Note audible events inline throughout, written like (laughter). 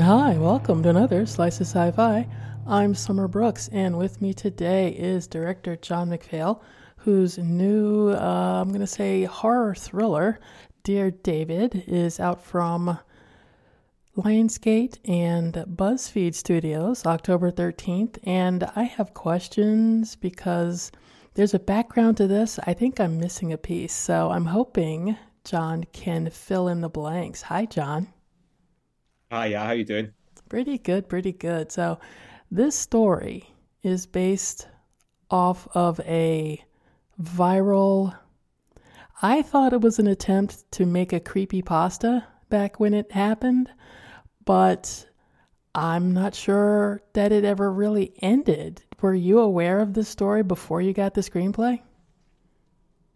Hi, welcome to another Slice of Sci Fi. I'm Summer Brooks, and with me today is director John McPhail, whose new, uh, I'm going to say, horror thriller, Dear David, is out from Lionsgate and BuzzFeed Studios October 13th. And I have questions because there's a background to this. I think I'm missing a piece. So I'm hoping John can fill in the blanks. Hi, John. Hi, yeah, how you doing? Pretty good, pretty good. So this story is based off of a viral. I thought it was an attempt to make a creepy pasta back when it happened, but I'm not sure that it ever really ended. Were you aware of this story before you got the screenplay?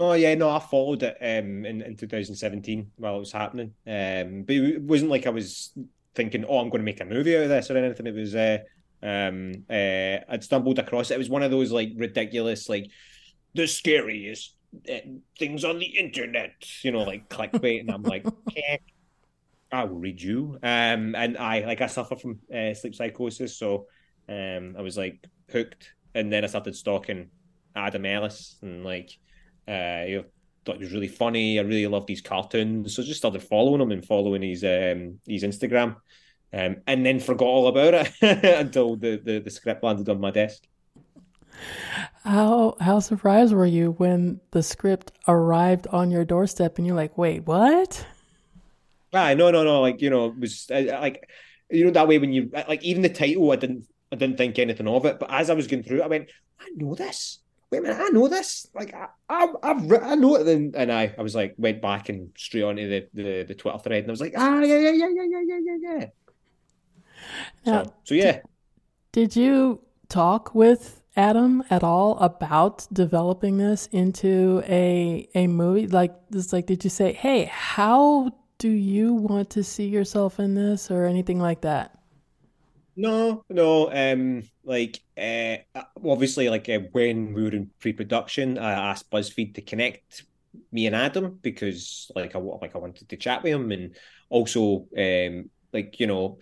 Oh yeah, no, I followed it um, in, in 2017 while it was happening. Um, but it wasn't like I was thinking, "Oh, I'm going to make a movie out of this" or anything. It was uh, um, uh, I'd stumbled across it. It was one of those like ridiculous, like the scariest uh, things on the internet, you know, like clickbait, and I'm like, (laughs) I will read you. Um, and I like I suffer from uh, sleep psychosis, so um, I was like hooked, and then I started stalking Adam Ellis, and like, uh, you know, thought he was really funny. I really loved these cartoons, so I just started following him and following his um his Instagram, um, and then forgot all about it (laughs) until the, the the script landed on my desk. How how surprised were you when the script arrived on your doorstep and you're like, wait, what? Ah, no, no, no. Like you know, it was like you know that way when you like even the title, I didn't I didn't think anything of it. But as I was going through it, I went, I know this. Wait a minute, I know this. Like I, I, I've, I know it. And, and I, I was like, went back and straight onto the, the, the Twitter thread, and I was like, ah, yeah, yeah, yeah, yeah, yeah, yeah, yeah, yeah. Now, so, so yeah. Did, did you talk with Adam at all about developing this into a a movie? Like this, like, did you say, hey, how do you want to see yourself in this, or anything like that? No, no. Um, like uh, obviously, like uh, when we were in pre-production, I asked BuzzFeed to connect me and Adam because, like, I like I wanted to chat with him, and also, um, like you know,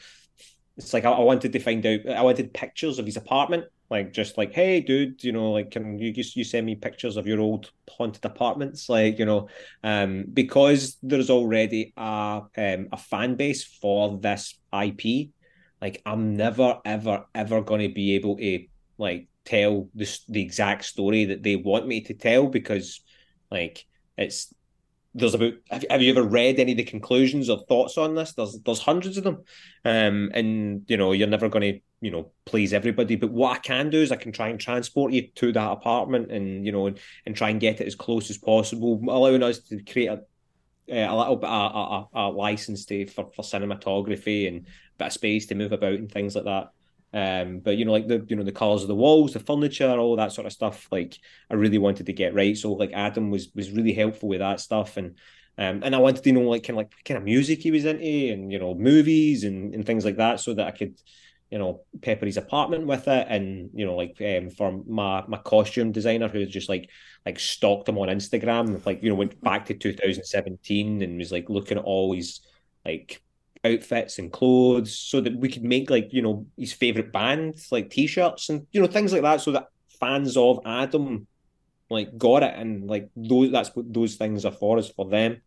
it's like I, I wanted to find out. I wanted pictures of his apartment, like just like, hey, dude, you know, like, can you you send me pictures of your old haunted apartments, like, you know, um, because there's already a um a fan base for this IP like I'm never ever ever going to be able to like tell the the exact story that they want me to tell because like it's there's about have, have you ever read any of the conclusions or thoughts on this? There's there's hundreds of them. Um and you know you're never going to you know please everybody. But what i can do is i can try and transport you to that apartment and you know and, and try and get it as close as possible allowing us to create a uh, a little bit a, a, a license to for, for cinematography and bit of space to move about and things like that. Um, but you know, like the you know the colors of the walls, the furniture, all that sort of stuff. Like I really wanted to get right. So like Adam was was really helpful with that stuff, and um, and I wanted to know like kind of like kind of music he was into, and you know movies and and things like that, so that I could you know pepper his apartment with it, and you know like um, for my my costume designer who just like like stalked him on Instagram, like you know went back to 2017 and was like looking at all his like outfits and clothes so that we could make like you know his favorite bands like t-shirts and you know things like that so that fans of adam like got it and like those that's what those things are for is for them.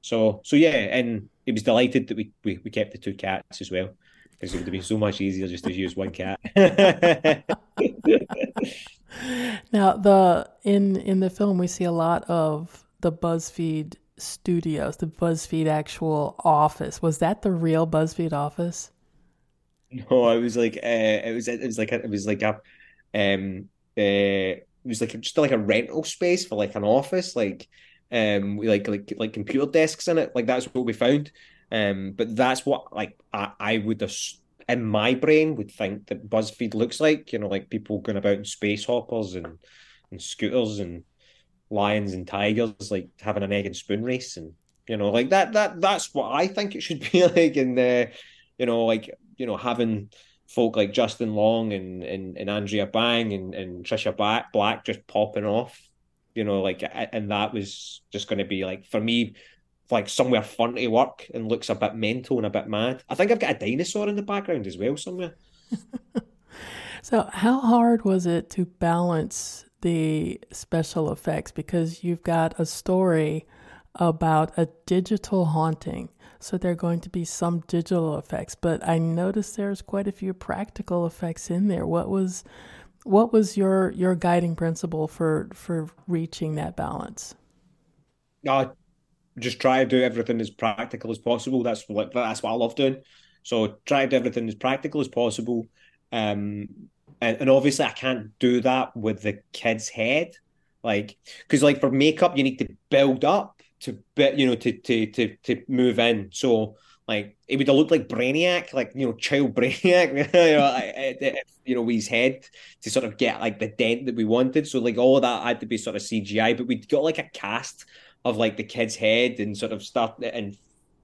So so yeah and he was delighted that we we, we kept the two cats as well because it would have been so much easier just to use one cat (laughs) now the in in the film we see a lot of the buzzfeed studios, the BuzzFeed actual office. Was that the real BuzzFeed office? No, it was like uh, it was it was like a, it was like a um uh, it was like a, just like a rental space for like an office, like um we like like like computer desks in it. Like that's what we found. Um, but that's what like I, I would in my brain would think that BuzzFeed looks like. You know, like people going about in space hoppers and and scooters and lions and tigers like having an egg and spoon race and you know like that that that's what I think it should (laughs) be like and uh, you know like you know having folk like Justin Long and and, and Andrea Bang and, and Trisha Black Black just popping off you know like and that was just going to be like for me like somewhere fun to work and looks a bit mental and a bit mad. I think I've got a dinosaur in the background as well somewhere. (laughs) so, how hard was it to balance the special effects because you've got a story about a digital haunting. So there are going to be some digital effects, but I noticed there's quite a few practical effects in there. What was what was your your guiding principle for for reaching that balance? Uh, just try to do everything as practical as possible. That's what that's what I love doing. So try to do everything as practical as possible. Um, and, and obviously I can't do that with the kid's head, like because like for makeup you need to build up to you know to to to to move in. So like it would have looked like Brainiac, like you know, child (laughs) Brainiac, you know, you know, with his head to sort of get like the dent that we wanted. So like all that had to be sort of CGI, but we'd got like a cast of like the kid's head and sort of start and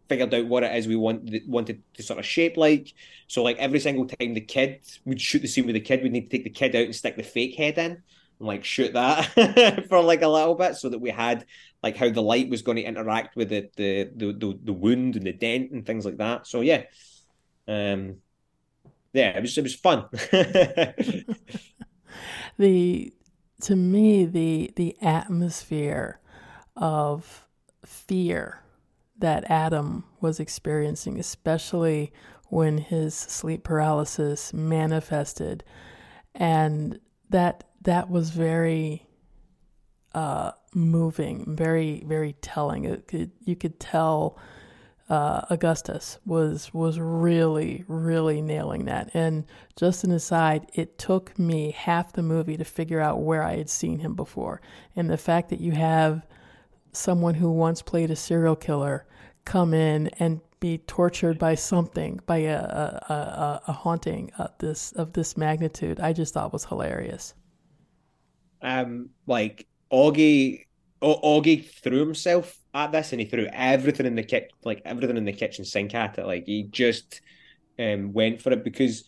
figured out what it is we want wanted to sort of shape like. So like every single time the kid would shoot the scene with the kid, we'd need to take the kid out and stick the fake head in and like shoot that (laughs) for like a little bit so that we had like how the light was going to interact with the the the the, the wound and the dent and things like that. So yeah. Um yeah, it was it was fun. (laughs) (laughs) the to me the the atmosphere of fear that Adam was experiencing, especially when his sleep paralysis manifested. And that that was very uh, moving, very very telling. It you could tell uh, Augustus was was really really nailing that. And just an aside, it took me half the movie to figure out where I had seen him before, and the fact that you have someone who once played a serial killer come in and be tortured by something, by a, a, a, a haunting of this of this magnitude, I just thought was hilarious. Um, like Augie, Augie threw himself at this, and he threw everything in the kit, like everything in the kitchen sink at it. Like he just um went for it because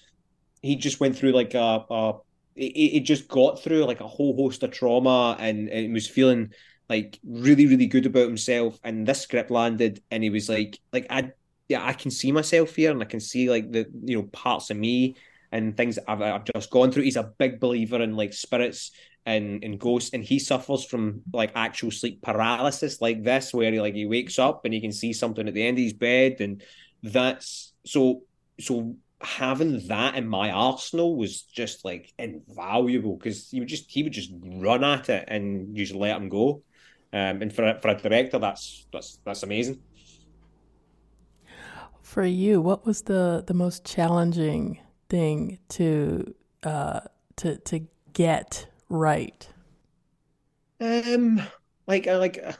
he just went through like a, a just got through like a whole host of trauma and, and was feeling like really really good about himself and this script landed and he was like like i yeah i can see myself here and i can see like the you know parts of me and things I've, I've just gone through. He's a big believer in like spirits and and ghosts and he suffers from like actual sleep paralysis like this where he like he wakes up and he can see something at the end of his bed and that's so so having that in my arsenal was just like invaluable because he would just he would just run at it and just let him go um, and for a, for a director, that's that's that's amazing. For you, what was the the most challenging thing to uh, to to get right? Um, like uh, like uh,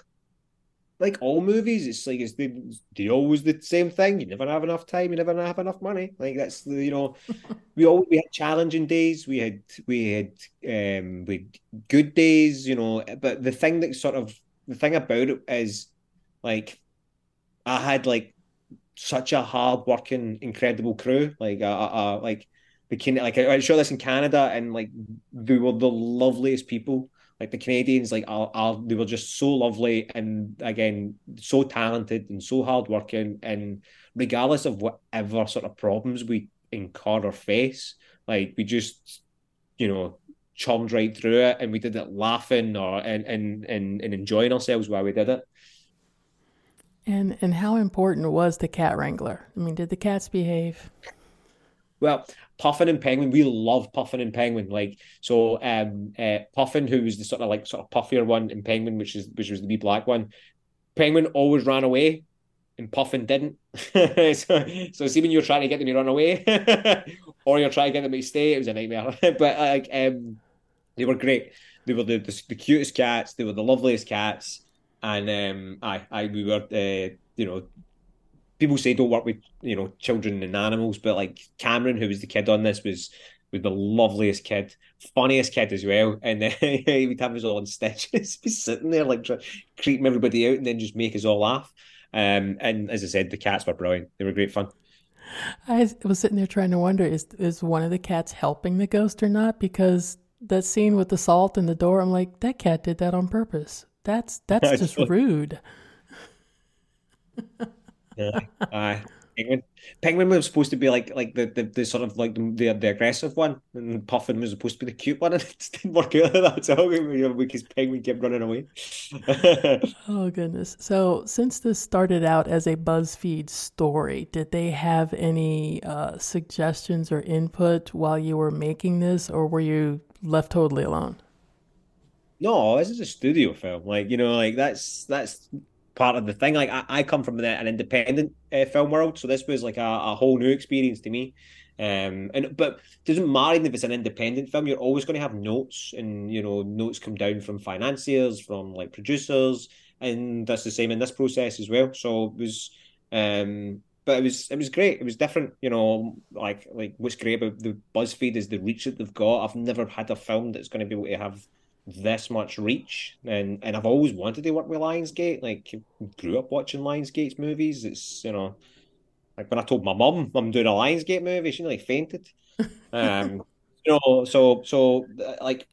like all movies, it's like it's the they always the same thing. You never have enough time. You never have enough money. Like that's the you know, (laughs) we all we had challenging days. We had we had um we had good days. You know, but the thing that sort of the thing about it is like I had like such a hard working, incredible crew. Like uh, uh like the can like I, I shot this in Canada and like they were the loveliest people. Like the Canadians, like are, are they were just so lovely and again so talented and so hardworking. And regardless of whatever sort of problems we incur or face, like we just you know chummed right through it and we did it laughing or and and and, and enjoying ourselves while we did it. And and how important was the cat wrangler? I mean, did the cats behave? Well, Puffin and Penguin, we love Puffin and Penguin. Like so, um, uh, Puffin, who was the sort of like sort of puffier one, and Penguin, which is which was the wee black one. Penguin always ran away, and Puffin didn't. (laughs) so, so see when you're trying to get them to run away, (laughs) or you're trying to get them to stay, it was a nightmare. (laughs) but like, um, they were great. They were the, the, the cutest cats. They were the loveliest cats. And um, I, I, we were, uh, you know, people say don't work with you know children and animals, but like Cameron, who was the kid on this, was was the loveliest kid, funniest kid as well. And then (laughs) he would have us all in stitches, (laughs) be sitting there like creeping everybody out, and then just make us all laugh. Um, and as I said, the cats were brilliant. They were great fun. I was sitting there trying to wonder is is one of the cats helping the ghost or not? Because that scene with the salt in the door, I'm like, that cat did that on purpose. That's that's (laughs) just rude. yeah. Uh, Penguin. Penguin was supposed to be like like the, the, the sort of like the, the, the aggressive one, and Puffin was supposed to be the cute one, (laughs) and it just didn't work out (laughs) That's all because Penguin kept running away. oh goodness! So since this started out as a BuzzFeed story, did they have any uh, suggestions or input while you were making this, or were you left totally alone? No, this is a studio film. Like you know, like that's that's part of the thing. Like I, I come from an independent uh, film world, so this was like a, a whole new experience to me. Um, and but doesn't matter if it's an independent film. You're always going to have notes, and you know notes come down from financiers, from like producers, and that's the same in this process as well. So it was, um, but it was it was great. It was different, you know. Like like what's great about the BuzzFeed is the reach that they've got. I've never had a film that's going to be able to have this much reach, and and I've always wanted to work with Lionsgate. Like grew up watching Lionsgate's movies. It's you know, like when I told my mum I'm doing a Lionsgate movie, she nearly fainted. (laughs) Um, you know, so so like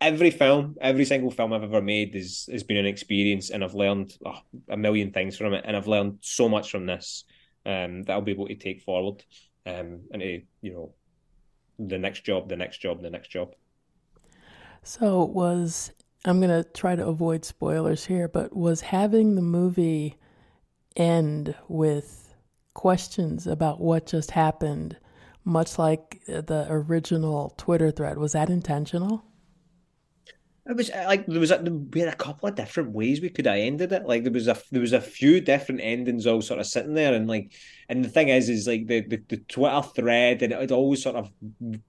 every film, every single film I've ever made is has been an experience, and I've learned oh, a million things from it, and I've learned so much from this um, that I'll be able to take forward um, and you know the next job, the next job, the next job. So was I'm to try to avoid spoilers here, but was having the movie end with questions about what just happened, much like the original Twitter thread, was that intentional? It was uh, like there was a, we had a couple of different ways we could have ended it. Like there was a there was a few different endings all sort of sitting there, and like and the thing is, is like the the, the Twitter thread, and it always sort of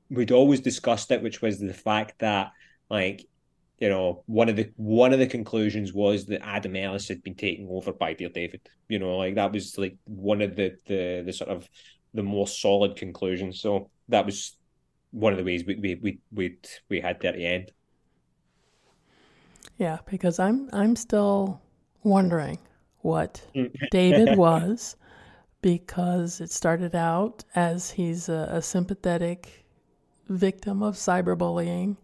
we'd always discussed it, which was the fact that like, you know, one of the one of the conclusions was that Adam Ellis had been taken over by Dear David. You know, like that was like one of the the the sort of the more solid conclusions. So that was one of the ways we we we we we had there at the end. Yeah, because I'm I'm still wondering what (laughs) mm. David was because it started out as he's a, a sympathetic victim of cyberbullying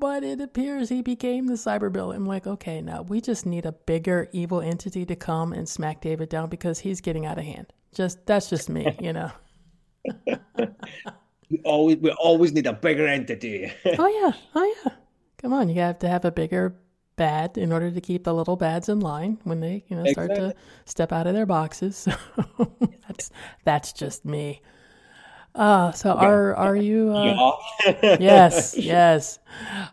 but it appears he became the cyberbully. I'm like, okay, now we just need a bigger evil entity to come and smack David down because he's getting out of hand. Just that's just me, (laughs) you know. (laughs) we always we always need a bigger entity. oh yeah, oh yeah. Come on, you have to have a bigger bad in order to keep the little bads in line when they, you know, start exactly. to step out of their boxes. (laughs) that's that's just me. Uh, so are are you? (laughs) Uh, yeah. yes, yes.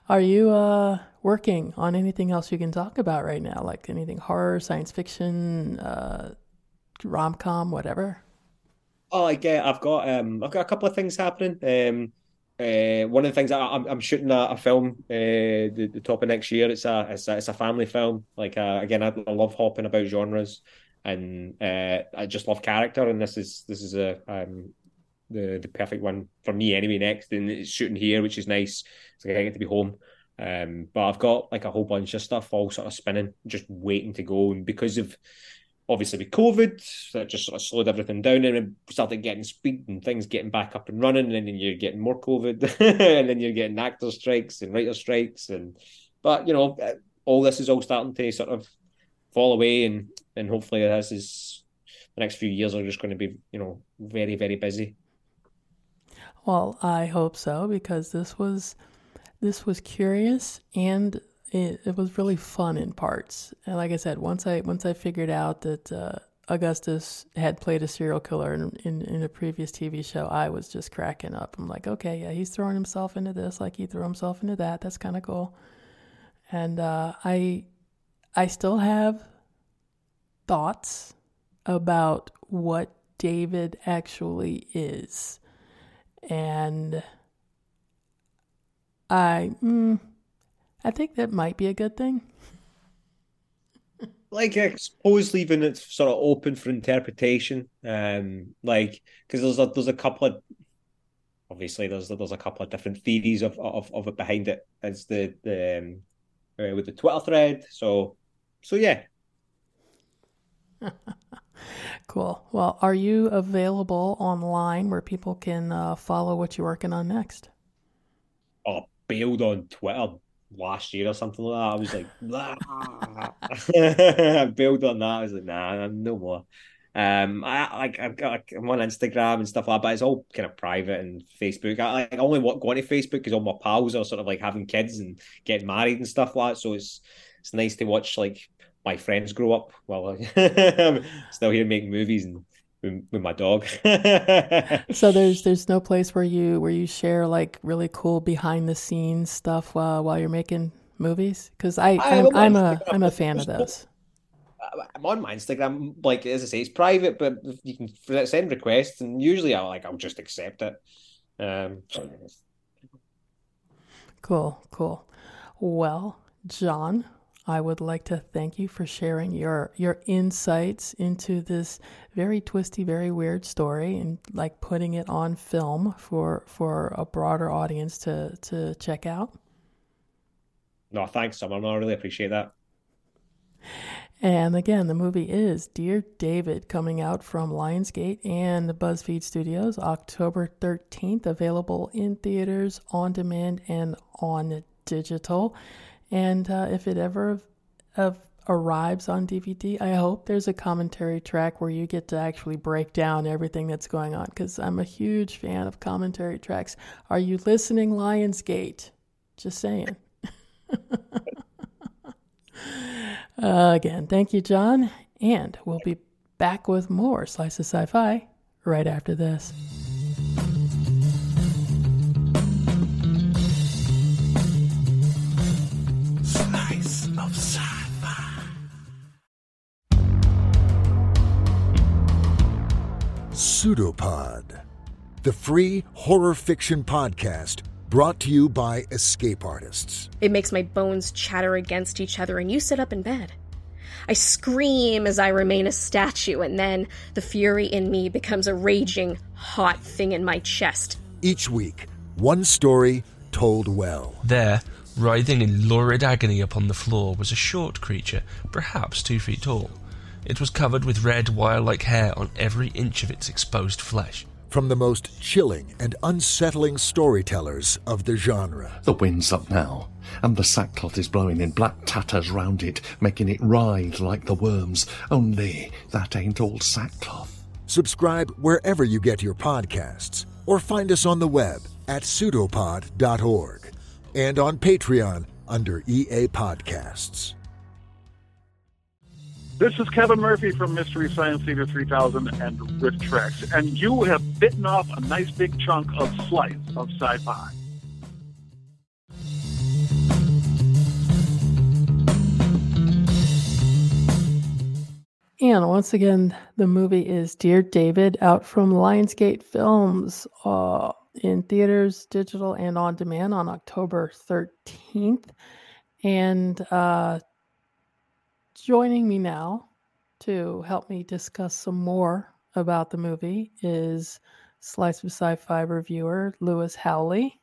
Are you uh, working on anything else you can talk about right now? Like anything horror, science fiction, uh, rom com, whatever. Oh, like uh, I've got um, I've got a couple of things happening. Um, uh, one of the things I, am I'm shooting a, a film uh, the, the top of next year. It's a it's a, it's a family film. Like uh, again, I, I love hopping about genres, and uh, I just love character. And this is this is a um, the the perfect one for me anyway. Next, and it's shooting here, which is nice. So I get to be home. Um, but I've got like a whole bunch of stuff all sort of spinning, just waiting to go. And because of obviously with COVID, that just sort of slowed everything down, and started getting speed and things getting back up and running, and then you're getting more COVID, (laughs) and then you're getting actor strikes and writer strikes, and but you know all this is all starting to sort of fall away, and and hopefully this is the next few years are just going to be you know very very busy. Well, I hope so because this was this was curious and it, it was really fun in parts. And like I said, once I once I figured out that uh, Augustus had played a serial killer in, in, in a previous TV show, I was just cracking up. I'm like, okay, yeah, he's throwing himself into this like he threw himself into that. That's kind of cool. And uh, I I still have thoughts about what David actually is and I, mm, I think that might be a good thing. (laughs) like I suppose leaving it sort of open for interpretation, um, like because there's a there's a couple of obviously there's there's a couple of different theories of of, of it behind it as the the um, uh, with the Twitter thread. So so yeah. (laughs) Cool. Well, are you available online where people can uh, follow what you're working on next? Oh, bailed on Twitter. Last year or something like that. I was like, I (laughs) build on that. I was like, nah, no more. Um, I like I've got like, I'm on Instagram and stuff like that, but it's all kind of private and Facebook. I like only want go on to Facebook because all my pals are sort of like having kids and getting married and stuff like that. So it's it's nice to watch like my friends grow up while (laughs) I'm still here making movies and with, my dog. (laughs) so there's there's no place where you where you share like really cool behind the scenes stuff while while you're making movies because I, I I'm, I'm a I'm a fan of those. I'm on my Instagram, like as I say, it's private, but you can send requests, and usually I like I'll just accept it. Um, cool, cool. Well, John, I would like to thank you for sharing your your insights into this very twisty, very weird story, and like putting it on film for for a broader audience to to check out. No, thanks, Summer. I really appreciate that. And again, the movie is Dear David, coming out from Lionsgate and the BuzzFeed Studios October 13th, available in theaters, on demand, and on digital. And uh, if it ever uh, arrives on DVD, I hope there's a commentary track where you get to actually break down everything that's going on because I'm a huge fan of commentary tracks. Are you listening, Lionsgate? Just saying. Uh, (laughs) again, thank you, John. And we'll be back with more Slice of Sci Fi right after this. Pseudopod, the free horror fiction podcast Brought to you by Escape Artists. It makes my bones chatter against each other, and you sit up in bed. I scream as I remain a statue, and then the fury in me becomes a raging, hot thing in my chest. Each week, one story told well. There, writhing in lurid agony upon the floor, was a short creature, perhaps two feet tall. It was covered with red wire like hair on every inch of its exposed flesh from the most chilling and unsettling storytellers of the genre. The wind's up now, and the sackcloth is blowing in black tatters round it, making it writhe like the worms. Only that ain't all sackcloth. Subscribe wherever you get your podcasts, or find us on the web at pseudopod.org and on Patreon under EA Podcasts. This is Kevin Murphy from Mystery Science Theater 3000 and RiffTrax, and you have bitten off a nice big chunk of slice of sci-fi. And once again, the movie is Dear David out from Lionsgate Films uh, in theaters, digital, and on demand on October 13th. And uh, Joining me now to help me discuss some more about the movie is Slice of Sci Fi reviewer Lewis Howley.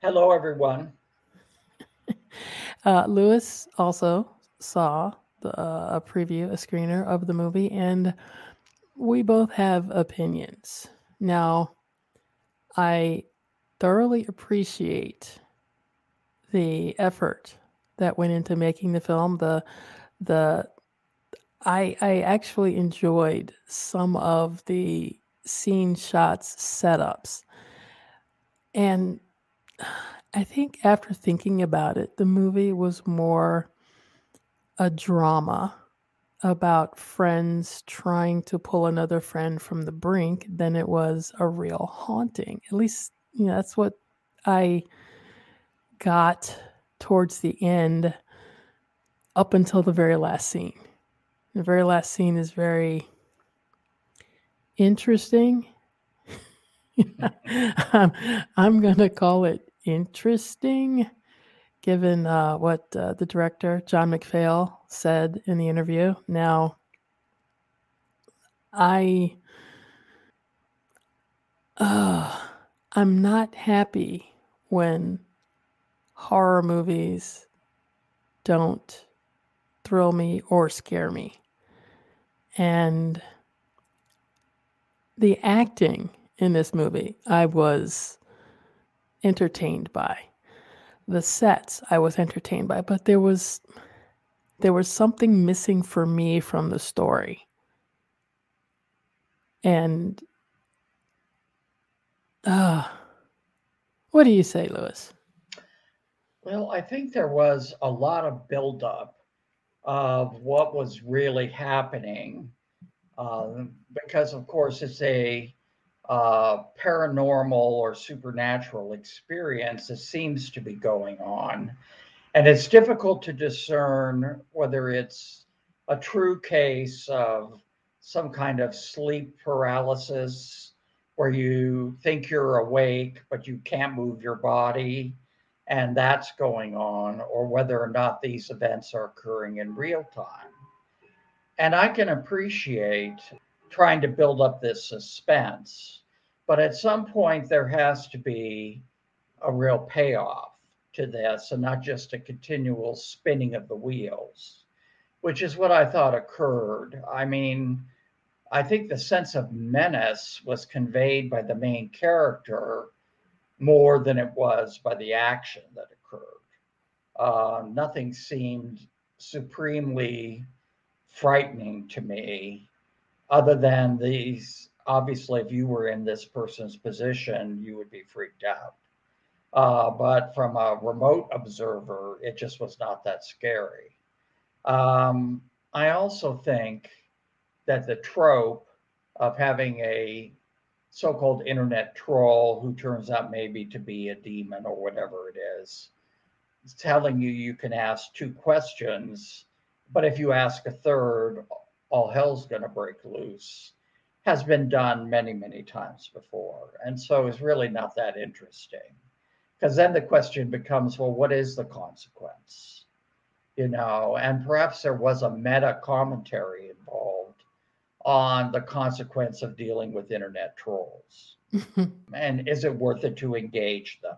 Hello, everyone. (laughs) uh, Lewis also saw the, uh, a preview, a screener of the movie, and we both have opinions. Now, I thoroughly appreciate the effort that went into making the film, the the I I actually enjoyed some of the scene shots setups. And I think after thinking about it, the movie was more a drama about friends trying to pull another friend from the brink than it was a real haunting. At least, you know, that's what I got towards the end up until the very last scene. The very last scene is very interesting. (laughs) I'm, I'm going to call it interesting, given uh, what uh, the director, John McPhail, said in the interview. Now, I. Uh, I'm not happy when horror movies don't thrill me or scare me. And the acting in this movie, I was entertained by. the sets I was entertained by, but there was there was something missing for me from the story. And uh what do you say, Lewis? Well, I think there was a lot of buildup of what was really happening, uh, because of course it's a uh, paranormal or supernatural experience that seems to be going on. And it's difficult to discern whether it's a true case of some kind of sleep paralysis where you think you're awake, but you can't move your body, and that's going on, or whether or not these events are occurring in real time. And I can appreciate trying to build up this suspense. But at some point, there has to be a real payoff to this and not just a continual spinning of the wheels, which is what I thought occurred. I mean, I think the sense of menace was conveyed by the main character more than it was by the action that occurred. Uh, nothing seemed supremely frightening to me other than these obviously if you were in this person's position you would be freaked out uh, but from a remote observer it just was not that scary um, i also think that the trope of having a so-called internet troll who turns out maybe to be a demon or whatever it is telling you you can ask two questions but if you ask a third all hell's going to break loose has been done many, many times before. And so it's really not that interesting. Because then the question becomes well, what is the consequence? You know, and perhaps there was a meta commentary involved on the consequence of dealing with internet trolls. (laughs) and is it worth it to engage them?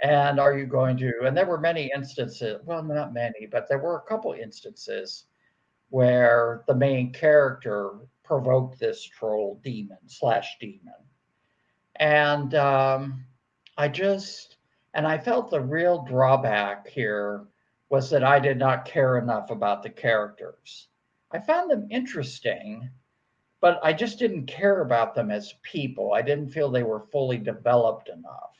And are you going to? And there were many instances, well, not many, but there were a couple instances where the main character provoked this troll demon slash demon. And um, I just, and I felt the real drawback here was that I did not care enough about the characters. I found them interesting, but I just didn't care about them as people. I didn't feel they were fully developed enough.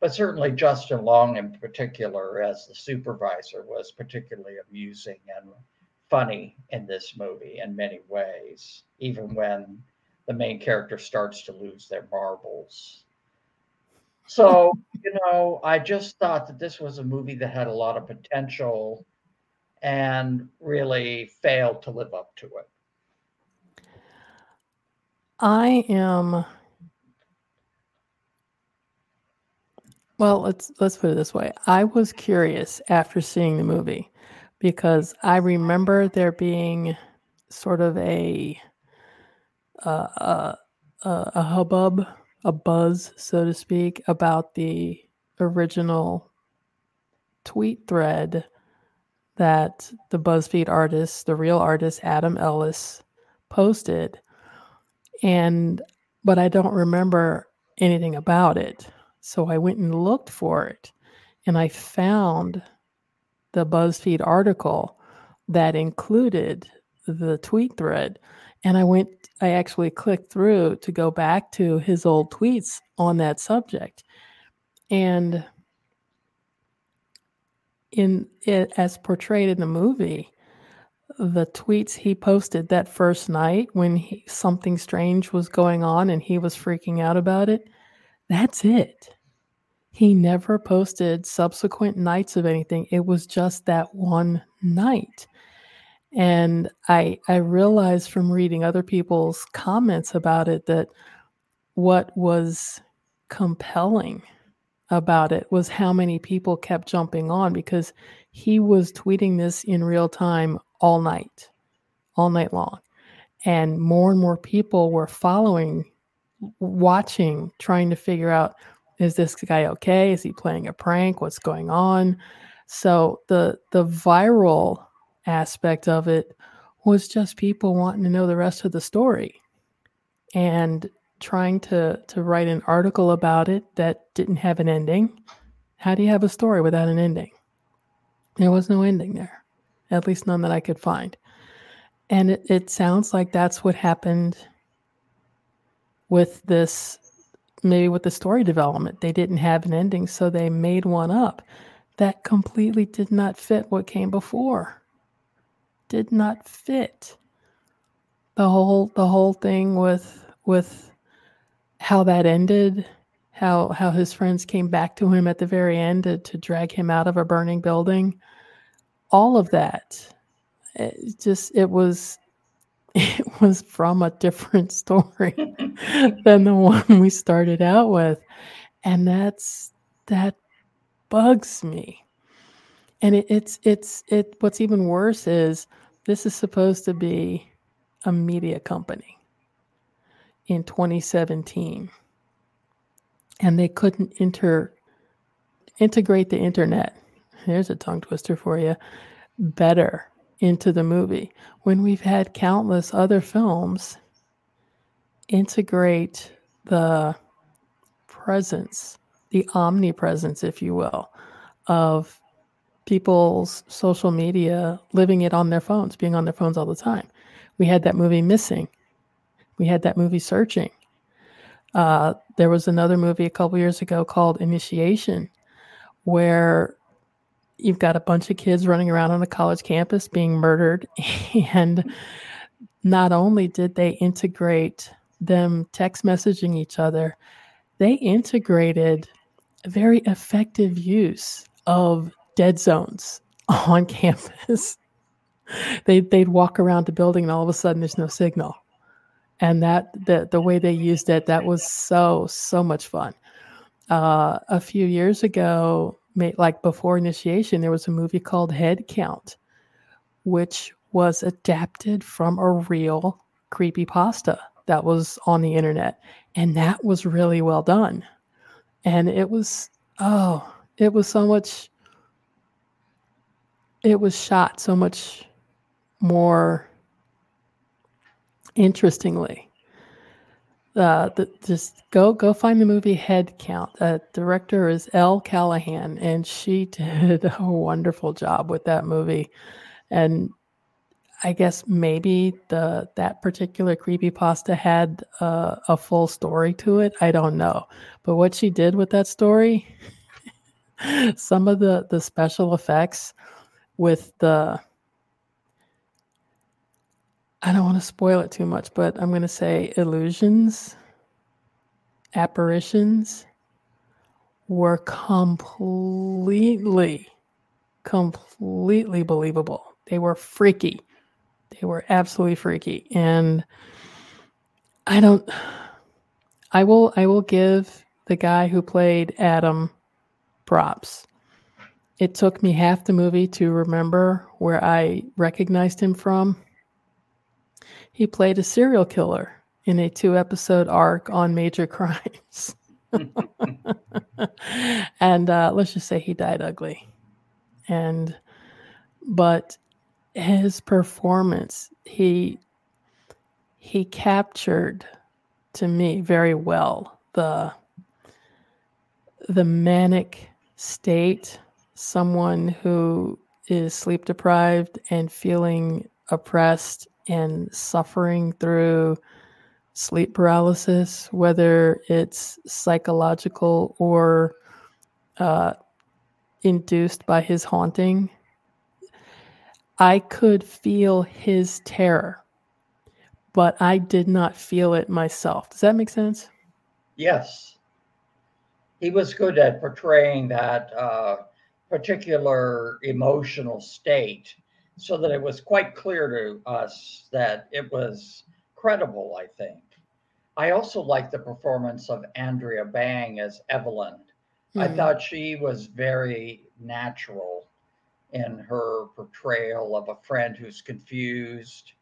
But certainly Justin Long, in particular, as the supervisor, was particularly amusing and funny in this movie in many ways, even when the main character starts to lose their marbles. So, you know, I just thought that this was a movie that had a lot of potential and really failed to live up to it. I am well, let's let's put it this way. I was curious after seeing the movie because I remember there being sort of a uh, a, a hubbub, a buzz, so to speak, about the original tweet thread that the BuzzFeed artist, the real artist Adam Ellis, posted, and but I don't remember anything about it. So I went and looked for it, and I found the BuzzFeed article that included the tweet thread. And I went, I actually clicked through to go back to his old tweets on that subject. And in it, as portrayed in the movie, the tweets he posted that first night when he, something strange was going on and he was freaking out about it, that's it. He never posted subsequent nights of anything. It was just that one night. And I I realized from reading other people's comments about it that what was compelling about it was how many people kept jumping on because he was tweeting this in real time all night, all night long. And more and more people were following, watching, trying to figure out is this guy okay? Is he playing a prank? What's going on? So the the viral aspect of it was just people wanting to know the rest of the story and trying to to write an article about it that didn't have an ending How do you have a story without an ending? There was no ending there, at least none that I could find. And it, it sounds like that's what happened with this, maybe with the story development. They didn't have an ending, so they made one up that completely did not fit what came before. Did not fit. The whole the whole thing with with how that ended, how how his friends came back to him at the very end to, to drag him out of a burning building. All of that. It just it was (laughs) it was from a different (laughs) story than the one we started out with. And that's that bugs me. And it, it's it's it what's even worse is this is supposed to be a media company in 2017 and they couldn't inter integrate the internet here's a tongue twister for you better into the movie when we've had countless other films integrate the presence the omnipresence, if you will, of people's social media living it on their phones, being on their phones all the time. We had that movie Missing. We had that movie Searching. Uh, there was another movie a couple years ago called Initiation, where you've got a bunch of kids running around on a college campus being murdered. (laughs) And not only did they integrate them text messaging each other, they integrated a very effective use of dead zones (laughs) on campus. they they'd walk around the building and all of a sudden there's no signal. And that the the way they used it, that was so so much fun. Uh, a few years ago, like before initiation, there was a movie called Head Count, which was adapted from a real creepy pasta that was on the internet, and that was really well done and it was oh it was so much it was shot so much more interestingly uh, the, just go go find the movie Head Count. Uh, director is Elle Callahan, and she (laughs) did a wonderful job with that movie. And I guess maybe the that particular creepy pasta had uh, a full story to it. I don't know, but what she did with that story, (laughs) some of the the special effects with the I don't want to spoil it too much, but I'm going to say illusions, apparitions were completely, completely believable. They were freaky. They were absolutely freaky. And I don't I will I will give the guy who played Adam props. It took me half the movie to remember where I recognized him from. He played a serial killer in a two episode arc on major (laughs) crimes. (laughs) and uh, let's just say he died ugly. And, but his performance, he he captured to me very well the the manic state, someone who is sleep deprived and feeling oppressed and suffering through sleep paralysis, whether it's psychological or uh, induced by his haunting I could feel his terror, but I did not feel it myself. Does that make sense? Yes. He was good at portraying that uh, particular emotional state so that it was quite clear to us that it was credible, I think. I also liked the performance of Andrea Bang as Evelyn. Mm-hmm. I hmm. thought she was very natural in her portrayal of a friend who's confused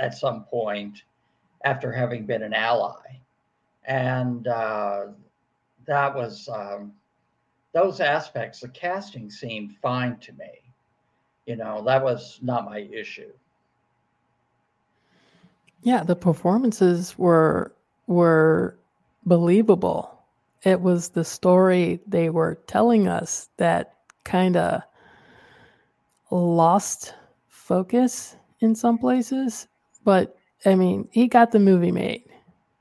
at some point after having been an ally. And uh, that was, um, those aspects, the casting seemed fine to me. You know, that was not my issue. Yeah, the performances were were believable it was the story they were telling us that kind of lost focus in some places. But I mean, he got the movie made,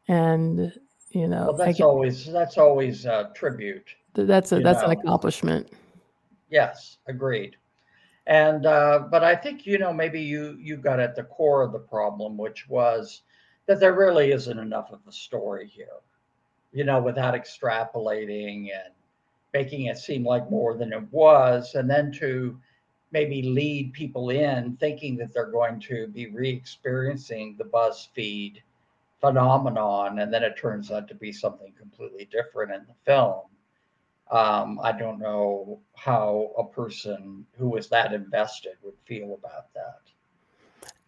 and you know, well, that's always that's always a tribute. That's a that's know. an accomplishment. Yes, agreed. And uh, but I think you know maybe you you got at the core of the problem, which was that there really isn't enough of a story here. You know, without extrapolating and making it seem like more than it was, and then to maybe lead people in thinking that they're going to be re-experiencing the BuzzFeed phenomenon, and then it turns out to be something completely different in the film. Um, I don't know how a person who was that invested would feel about that.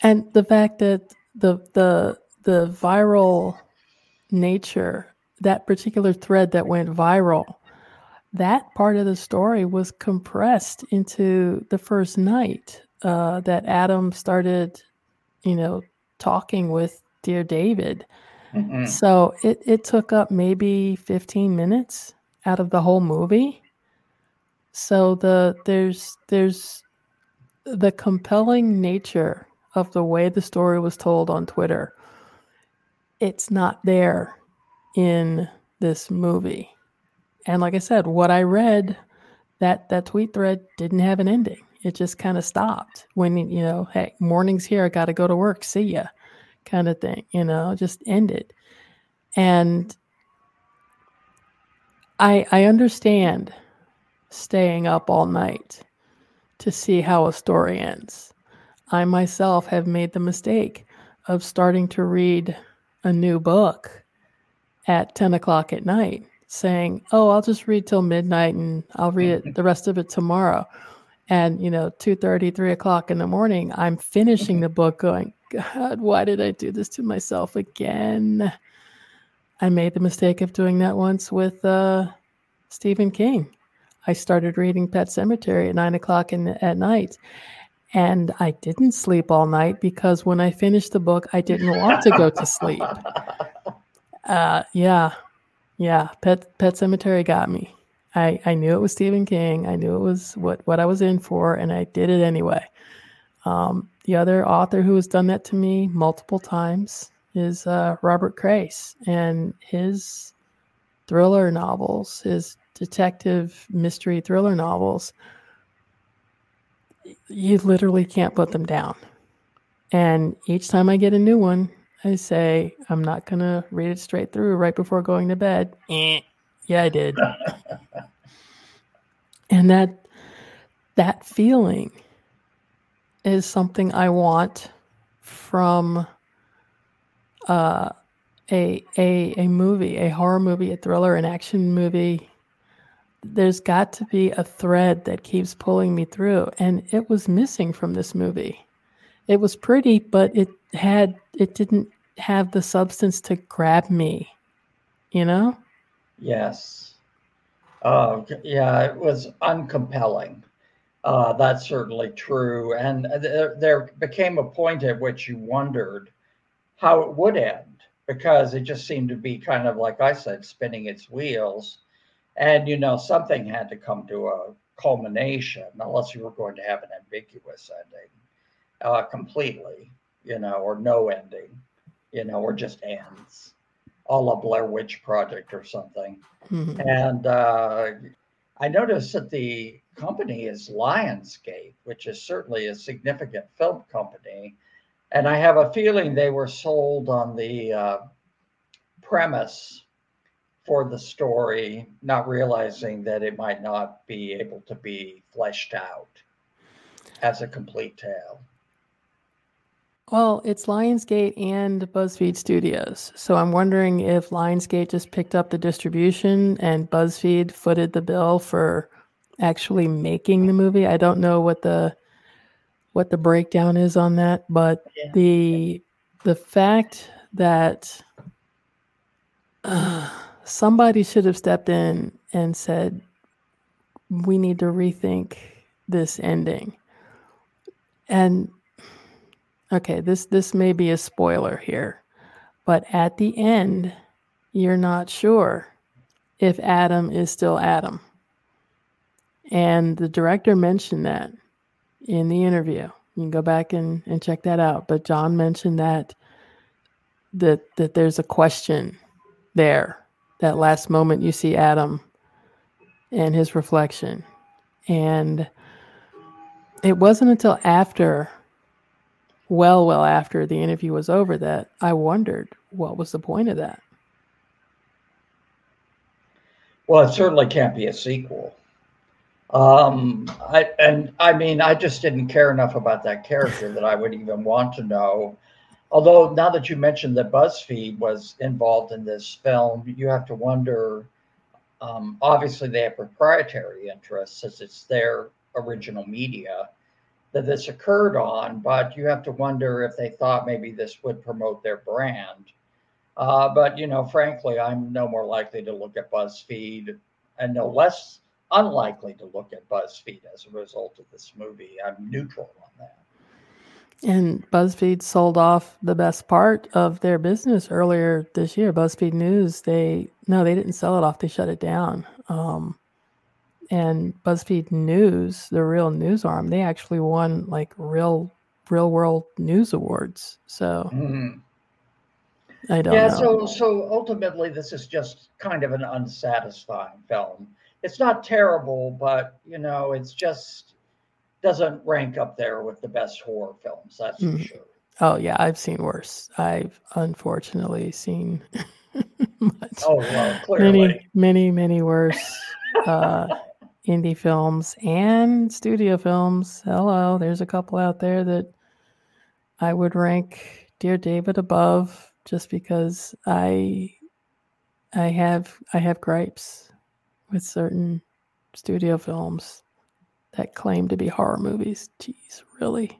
And the fact that the the the viral nature, that particular thread that went viral, that part of the story was compressed into the first night uh, that Adam started, you know, talking with Dear David. Mm-hmm. So it, it took up maybe 15 minutes out of the whole movie. So the there's there's the compelling nature of the way the story was told on Twitter. It's not there in this movie. And like I said, what I read, that that tweet thread didn't have an ending. It just kind of stopped when you know, hey, morning's here, I got to go to work. See ya, kind of thing. You know, just ended. And I I understand staying up all night to see how a story ends. I myself have made the mistake of starting to read a new book at 10 o'clock at night saying, "Oh, I'll just read till midnight and I'll read it the rest of it tomorrow." And you know, two thirty, three o'clock in the morning, I'm finishing the book, going, "God, why did I do this to myself again?" I made the mistake of doing that once with uh, Stephen King. I started reading Pet Sematary at nine o'clock in the, at night, and I didn't sleep all night because when I finished the book, I didn't want to go to sleep. (laughs) Uh, yeah, yeah, Pet Pet Sematary got me. I, I knew it was Stephen King. I knew it was what, what I was in for, and I did it anyway. Um, the other author who has done that to me multiple times is uh, Robert Crais, and his thriller novels, his detective mystery thriller novels, you literally can't put them down. And each time I get a new one, I say, I'm not going to read it straight through right before going to bed. Eh. Yeah, I did. (laughs) and that that feeling is something I want from uh, a a a movie, a horror movie, a thriller, an action movie. There's got to be a thread that keeps pulling me through, and it was missing from this movie. It was pretty, but it had it didn't have the substance to grab me. You know? Yes. Uh, yeah, it was uncompelling. Uh, that's certainly true. And there, there became a point at which you wondered how it would end because it just seemed to be kind of like I said, spinning its wheels. And, you know, something had to come to a culmination unless you were going to have an ambiguous ending uh, completely, you know, or no ending, you know, or just ends, all a Blair Witch Project or something. Mm-hmm. And uh, I noticed that the company is Lionsgate, which is certainly a significant film company. And I have a feeling they were sold on the uh, premise for the story, not realizing that it might not be able to be fleshed out as a complete tale. Well, it's Lionsgate and BuzzFeed Studios. So I'm wondering if Lionsgate just picked up the distribution and BuzzFeed footed the bill for actually making the movie. I don't know what the what the breakdown is on that, but yeah. the the fact that uh, somebody should have stepped in and said we need to rethink this ending. And okay, this this may be a spoiler here, but at the end, you're not sure if Adam is still Adam. And the director mentioned that in the interview. You can go back and, and check that out. But John mentioned that that that there's a question there. That last moment you see Adam and his reflection. And it wasn't until after well, well after the interview was over that I wondered what was the point of that. Well, it certainly can't be a sequel. Um, I, and I mean, I just didn't care enough about that character that I would even want to know. Although now that you mentioned that BuzzFeed was involved in this film, you have to wonder. Um, obviously, they have proprietary interests since it's their original media that this occurred on, but you have to wonder if they thought maybe this would promote their brand. Uh, but you know, frankly, I'm no more likely to look at BuzzFeed and no less unlikely to look at BuzzFeed as a result of this movie. I'm neutral on that. And BuzzFeed sold off the best part of their business earlier this year. BuzzFeed News, they no, they didn't sell it off; they shut it down. Um, and BuzzFeed News, the real news arm, they actually won like real real world news awards. So mm-hmm. I don't yeah, know. so so ultimately this is just kind of an unsatisfying film. It's not terrible, but you know, it's just doesn't rank up there with the best horror films, that's mm-hmm. for sure. Oh yeah, I've seen worse. I've unfortunately seen (laughs) much, oh well, many, many, many worse. uh, indie films and studio films. Hello, there's a couple out there that I would rank Dear David above just because I I have I have gripes with certain studio films that claim to be horror movies. Jeez, really?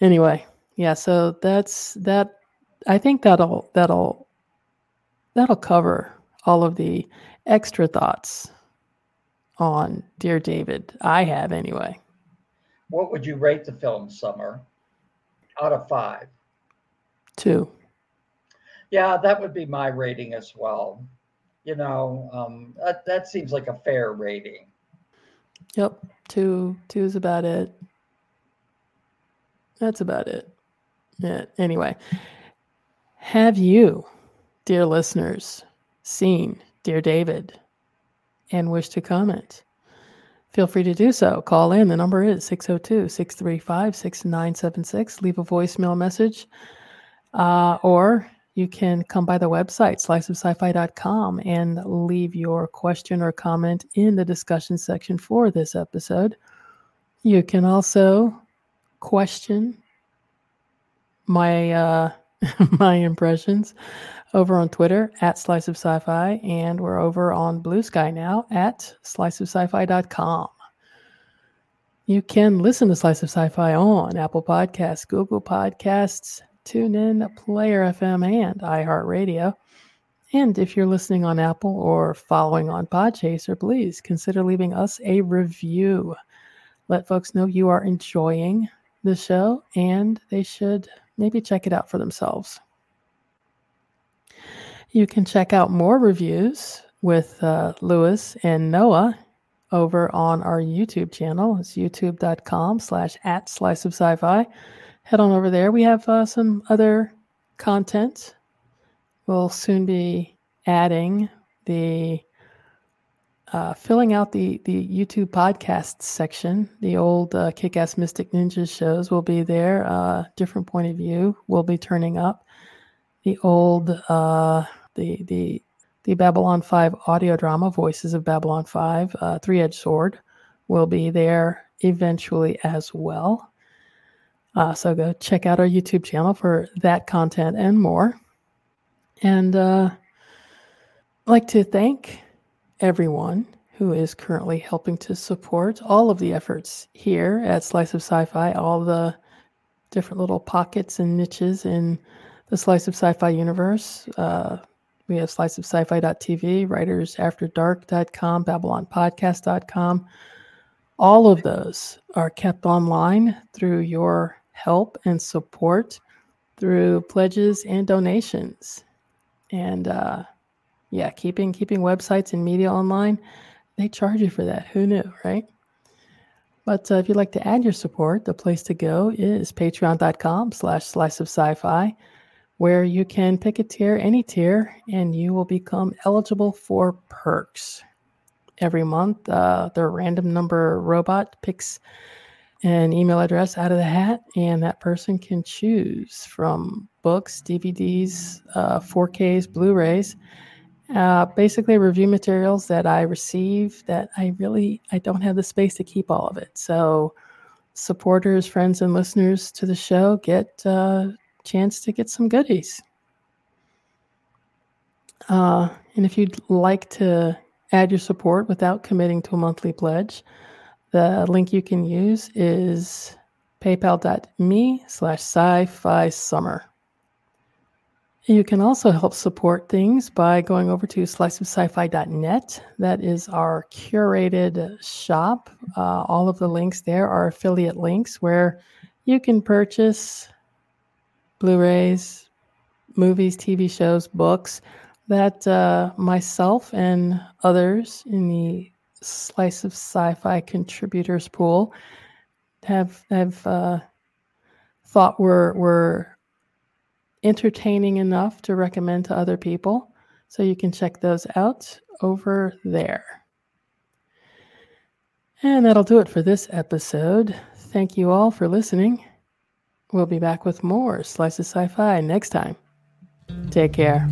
Anyway, yeah, so that's that I think that'll that'll that'll cover all of the extra thoughts on Dear David. I have anyway. What would you rate the film, Summer? Out of five? Two. Yeah, that would be my rating as well. You know, um, that, that seems like a fair rating. Yep, two. Two is about it. That's about it. Yeah. Anyway, have you, dear listeners, seen Dear David? and wish to comment, feel free to do so. Call in. The number is 602 635 6976. Leave a voicemail message. Uh, or you can come by the website, sliceofsci-fi.com, and leave your question or comment in the discussion section for this episode. You can also question my uh, (laughs) my impressions over on Twitter at Slice of Sci-Fi, and we're over on Blue Sky now at sliceofsci-fi.com. You can listen to Slice of Sci-Fi on Apple Podcasts, Google Podcasts, TuneIn, Player FM, and iHeartRadio. And if you're listening on Apple or following on Podchaser, please consider leaving us a review. Let folks know you are enjoying the show and they should maybe check it out for themselves. You can check out more reviews with uh, Lewis and Noah over on our YouTube channel. It's youtube.com slash at slice of sci-fi. Head on over there. We have uh, some other content. We'll soon be adding the uh, filling out the the YouTube podcast section. The old uh, Kick-Ass Mystic Ninjas shows will be there. Uh, different point of view will be turning up. The old uh, the the the Babylon 5 audio drama, Voices of Babylon 5, uh, Three Edged Sword, will be there eventually as well. Uh, so go check out our YouTube channel for that content and more. And uh, I'd like to thank everyone who is currently helping to support all of the efforts here at Slice of Sci Fi, all the different little pockets and niches in the Slice of Sci Fi universe. Uh, we have slice of sci-fi.tv, writersafterdark.com, babylonpodcast.com. All of those are kept online through your help and support through pledges and donations. And uh, yeah, keeping keeping websites and media online, they charge you for that. Who knew, right? But uh, if you'd like to add your support, the place to go is patreon.com slash slice of sci-fi, where you can pick a tier, any tier, and you will become eligible for perks. Every month, uh, the random number robot picks an email address out of the hat, and that person can choose from books, DVDs, uh, 4Ks, Blu-rays, uh, basically review materials that I receive that I really I don't have the space to keep all of it. So supporters, friends, and listeners to the show get a uh, chance to get some goodies. Uh, and if you'd like to add your support without committing to a monthly pledge, the link you can use is paypal.me slash sci-fi summer. You can also help support things by going over to sliceofsci-fi.net. That is our curated shop. Uh, all of the links there are affiliate links where you can purchase Blu-rays, movies, TV shows, books that uh, myself and others in the Slice of Sci-Fi contributors pool have have uh, thought were were entertaining enough to recommend to other people. So you can check those out over there. And that'll do it for this episode. Thank you all for listening. We'll be back with more Slice of Sci Fi next time. Take care.